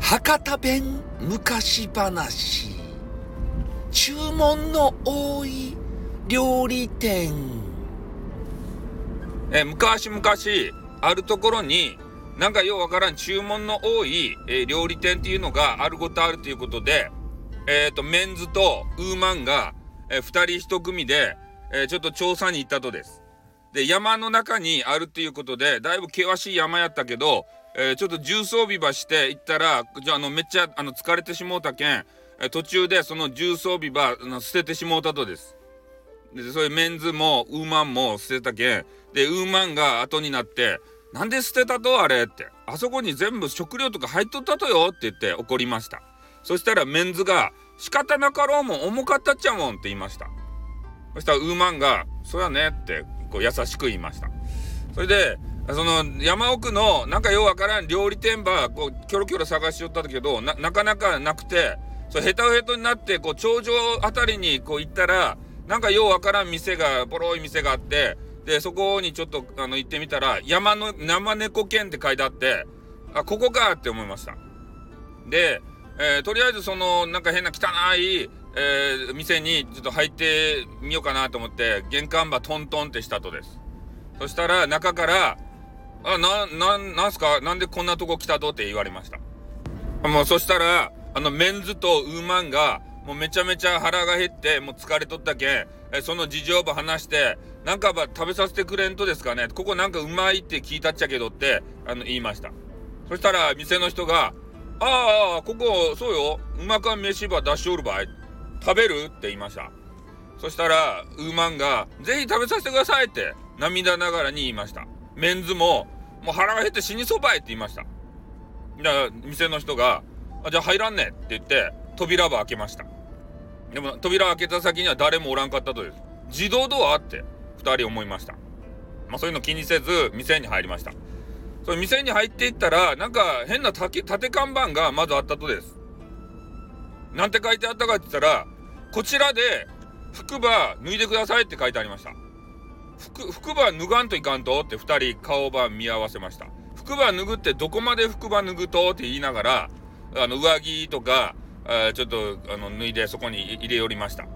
博多弁昔話注文の多い料理店え昔々あるところになんかようわからん注文の多い、え、料理店っていうのがあることあるということでえっ、ー、とメンズとウーマンが、え、2人1組で、えちょっと調査に行ったとです。で山の中にあるっていうことでだいぶ険しい山やったけどえー、ちょっと重装備場して行ったらじゃあのめっちゃあの疲れてしもうたけん、えー、途中でその重装備場捨ててしもうたとです。でそういうメンズもウーマンも捨てたけんでウーマンが後になって「なんで捨てたとあれ?」って「あそこに全部食料とか入っとったとよ」って言って怒りましたそしたらメンズが「仕方なかろうもん重かったっちゃもん」って言いましたそしたらウーマンが「そやね」ってこう優しく言いました。それでその山奥のなんかようわからん料理店ばこうキョロキョロ探しよったけどなかなかなくてそヘタヘタになってこう頂上あたりにこう行ったらなんかようわからん店がボロい店があってでそこにちょっとあの行ってみたら山の生猫犬って書いてあってあここかって思いました。で、えー、とりあえずそのなんか変な汚い、えー、店にちょっと入ってみようかなと思って玄関場トントンってしたとですそしたら中からあ、な、な、なんすか？なんでこんなとこ来たとって言われました。もうそしたら、あのメンズとウーマンが、もうめちゃめちゃ腹が減って、もう疲れとったけん、その事情ば話して、なんかば食べさせてくれんとですかね、ここなんかうまいって聞いたっちゃけどって、あの、言いました。そしたら、店の人が、ああ、ここ、そうよ、うまか飯ば出しおるばい。食べるって言いました。そしたら、ウーマンが、ぜひ食べさせてくださいって、涙ながらに言いました。メンズも、もう腹が減って死にそばいって言いました。じゃあ、店の人が、あじゃあ入らんねって言って、扉ば開けました。でも、扉開けた先には誰もおらんかったとです。自動ドアって2人思いました。まあそういうの気にせず、店に入りました。それ店に入っていったら、なんか変な縦看板がまずあったとです。なんて書いてあったかって言ったら、こちらで服ば脱いでくださいって書いてありました。服、服ば脱がんといかんとって二人顔ば見合わせました。服ば脱ぐってどこまで服ば脱ぐとって言いながら、あの、上着とか、あちょっと、あの、脱いでそこに入れ寄りました。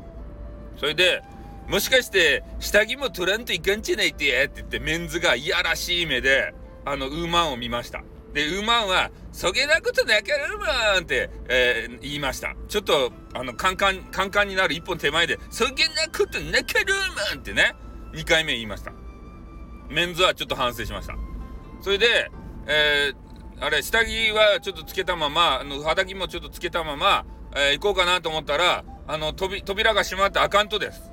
それで、もしかして、下着も取らんといかんちないってって言って、メンズがいやらしい目で、あの、ウーマンを見ました。で、ウーマンは、そげなことなきゃるまんって、えー、言いました。ちょっと、あの、カンカン、カンカンになる一本手前で、そげなことなきゃるまんってね、2回目言いました。メンズはちょっと反省しました。それで、えー、あれ、下着はちょっとつけたまま、あの、肌着もちょっとつけたまま、えー、行こうかなと思ったら、あの、扉が閉まってあかんとです。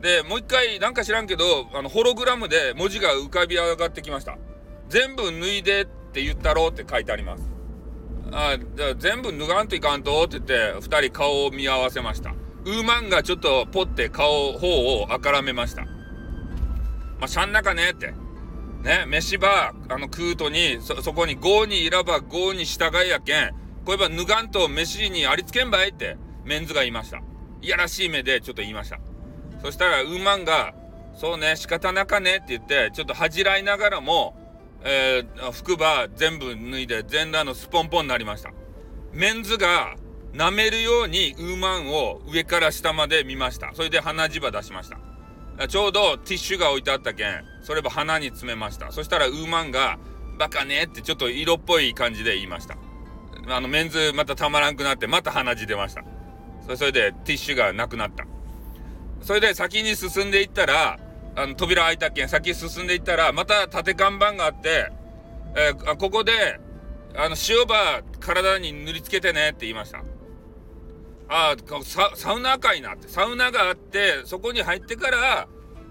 で、もう一回、なんか知らんけど、あの、ホログラムで文字が浮かび上がってきました。全部脱いでっって言ったろうって書いてあります。あじゃ全部脱がんといかんとって言って、二人顔を見合わせました。ウーマンがちょっとポって顔、方をあからめました。まあ、しゃんなかねって。ね、飯ば、あの、食うとに、そ、そこに5にいらば5に従いやけん、これば脱がんと飯にありつけんばいって、メンズが言いました。いやらしい目でちょっと言いました。そしたら、ウーマンが、そうね、仕方なかねって言って、ちょっと恥じらいながらも、えー、服ば全部脱いで、全裸のスポンポンになりました。メンズが、舐めるようにウーマンを上から下まで見ました。それで鼻血ば出しました。ちょうどティッシュが置いてあったけん、それば鼻に詰めました。そしたらウーマンが、バカねってちょっと色っぽい感じで言いました。あの、メンズまたたまらんくなって、また鼻血出ました。それでティッシュがなくなった。それで先に進んでいったら、あの、扉開いたけん、先進んでいったら、また縦看板があって、えー、ここで、あの、塩ば体に塗りつけてねって言いました。あササウナかいなって。サウナがあって、そこに入ってから、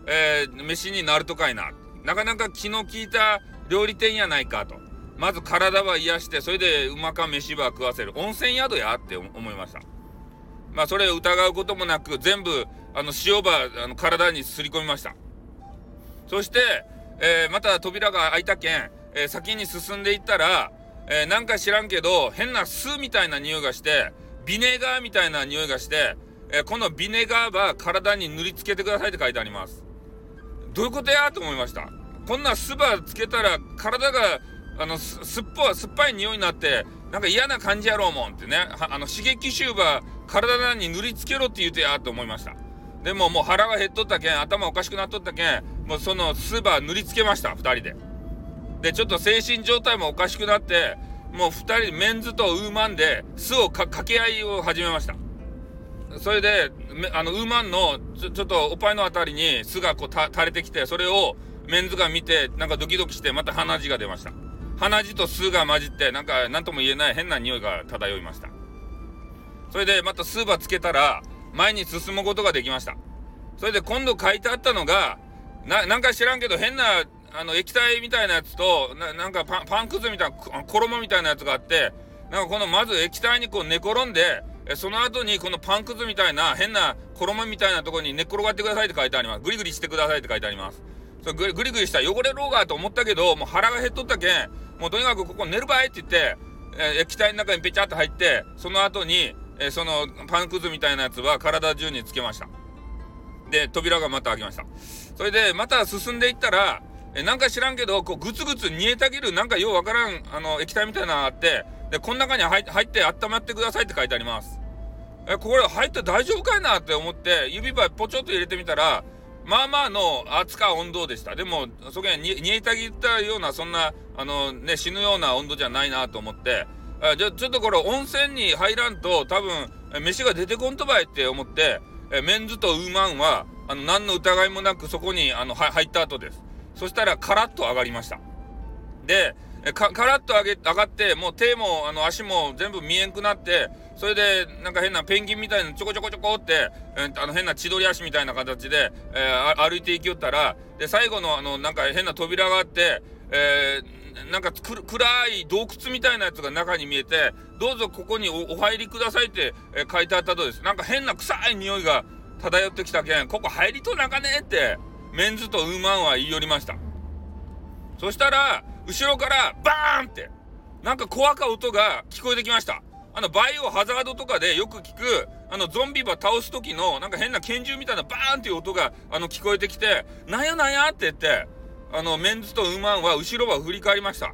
えー、飯になるとかいな。なかなか気の利いた料理店やないかと。まず体は癒して、それでうまか飯ば食わせる。温泉宿やって思いました。まあ、それ疑うこともなく、全部、あの、塩ば、あの、体にすり込みました。そして、えー、また扉が開いたけん、えー、先に進んでいったら、えー、なんか知らんけど、変な巣みたいな匂いがして、ビネガーみたいな匂いがして、えー、このビネガーは体に塗りつけてくださいって書いてあります。どういうことやと思いました？こんなスバつけたら体があのすっぽ酸っぱい匂いになってなんか嫌な感じやろうもんってねあの刺激臭ば体に塗りつけろって言うてやと思いましたでももう腹が減っとったけん頭おかしくなっとったけんもうそのスーバー塗りつけました2人で。でちょっと精神状態もおかしくなってもう2人メンズとウーマンで巣を掛け合いを始めました。それであのウーマンのちょちょっとおっぱいのあたりに巣がこうた垂れてきてそれをメンズが見てなんかドキドキしてまた鼻血が出ました。鼻血と巣が混じってなんか何とも言えない変な匂いが漂いました。それでまたスーバーつけたら前に進むことができました。それで今度書いてあったのがななんか知らんけど変なあの液体みたいなやつとななんかパンパンくずみたいな衣みたいなやつがあってなんかこのまず液体にこう寝転んでその後にこのパンくずみたいな変な衣みたいなとこに寝転がってくださいって書いてあります。グリグリしてくださいって書いてあります。そグリグリしたら汚れろうがと思ったけどもう腹が減っとったけんもうとにかくここ寝るばいって言って、え、液体の中にペチャって入ってその後に、え、そのパンくずみたいなやつは体中につけました。で扉がまた開きました。それでまた進んでいったらえなんか知らんけどこうグツグツ煮えたぎるなんかようわからんあの液体みたいなのがあってでこの中に入って温まってくださいって書いてあります。えこれ入って大丈夫かいなって思って指ばポチョッと入れてみたらまあまあの熱か温度でした。でもそこに煮えたぎったようなそんなあのね死ぬような温度じゃないなと思ってあじゃちょっとこれ温泉に入らんと多分飯が出てこんとばいって思ってえメンズとウーマンはあの何の疑いもなくそこにあの入った後です。そしたらカラッと上がりました。でカラッと上げ上がってもう手もあの足も全部見えんくなってそれでなんか変なペンギンみたいなちょこちょこちょこって、えー、あの変な千鳥足みたいな形で、えー、歩いていきよったらで最後のあのなんか変な扉があって、えー、なんか暗い洞窟みたいなやつが中に見えてどうぞここにお入りくださいって、え書いてあったとです。なんか変な臭い匂いが漂ってきたけんここ入りとなかねえってメンズとウーマンは言い寄りました。そしたら後ろからバーンってなんか怖か音が聞こえてきました。あのバイオハザードとかでよく聞くあのゾンビば倒す時のなんか変な拳銃みたいなバーンっていう音があの聞こえてきてなんやなんやって言ってあのメンズとウーマンは後ろは振り返りました。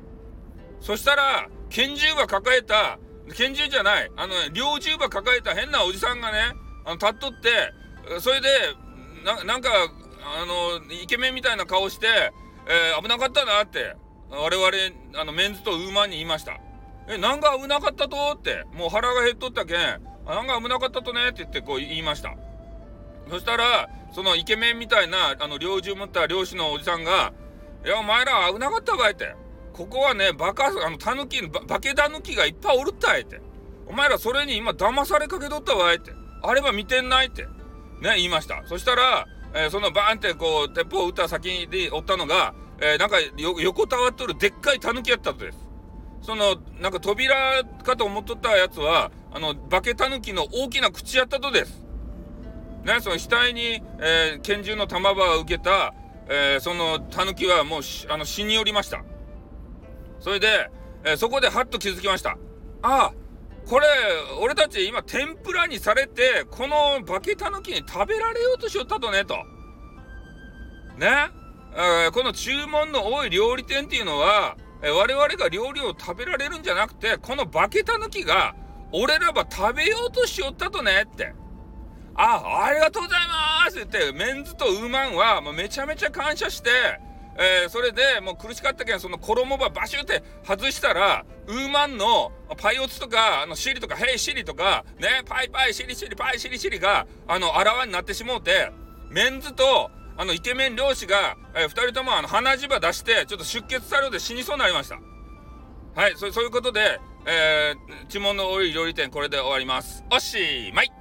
そしたら拳銃ば抱えた拳銃じゃないあの、猟銃ば抱えた変なおじさんがねあの立っとってそれでなんかあのイケメンみたいな顔して、えー、危なかったなって我々あのメンズとウーマンに言いましたえ、なんか危なかったとって、もう腹が減っとったけん、あ、なんか危なかったとねって言ってこう言いました。そしたら、そのイケメンみたいな、あの、猟銃持った漁師のおじさんが、いや、お前ら危なかったばいって。ここはね、バカ、あの、タヌキ、バケタヌキがいっぱいおるったいって。お前らそれに今騙されかけとったわいって。あれば見てんないって。ね、言いました。そしたら、えー、そのバーンってこう、鉄砲を撃った先でおったのが、えー、なんか横たわっとるでっかいタヌキやったとです。そのなんか扉かと思っとったやつはあの化けタヌキの大きな口やったとです。ね、その額に、えー、拳銃の弾場を受けた、えー、そのタヌキはもうあの死によりました。それで、えー、そこでハッと気づきました。ああこれ俺たち今天ぷらにされてこの化けタヌキに食べられようとしよったとねと。ね、え、この注文の多い料理店っていうのはえ我々が料理を食べられるんじゃなくて、この化けたぬきが、俺らは食べようとしよったとねって。あ、ありがとうございますって言って、メンズとウーマンはもうめちゃめちゃ感謝して、えー、それでもう苦しかったけん、その衣ばバシュって外したら、ウーマンのパイオツとか、あのシリとか、ヘイシリとか、ね、パイパイシリシリパイシリシリが、あの、あらわになってしもうて、メンズとあのイケメン漁師が、えー、2人ともあの鼻血ば出してちょっと出血作用で死にそうになりました。はいそそういうことで、えー、注文の多い料理店これで終わります。おしまい。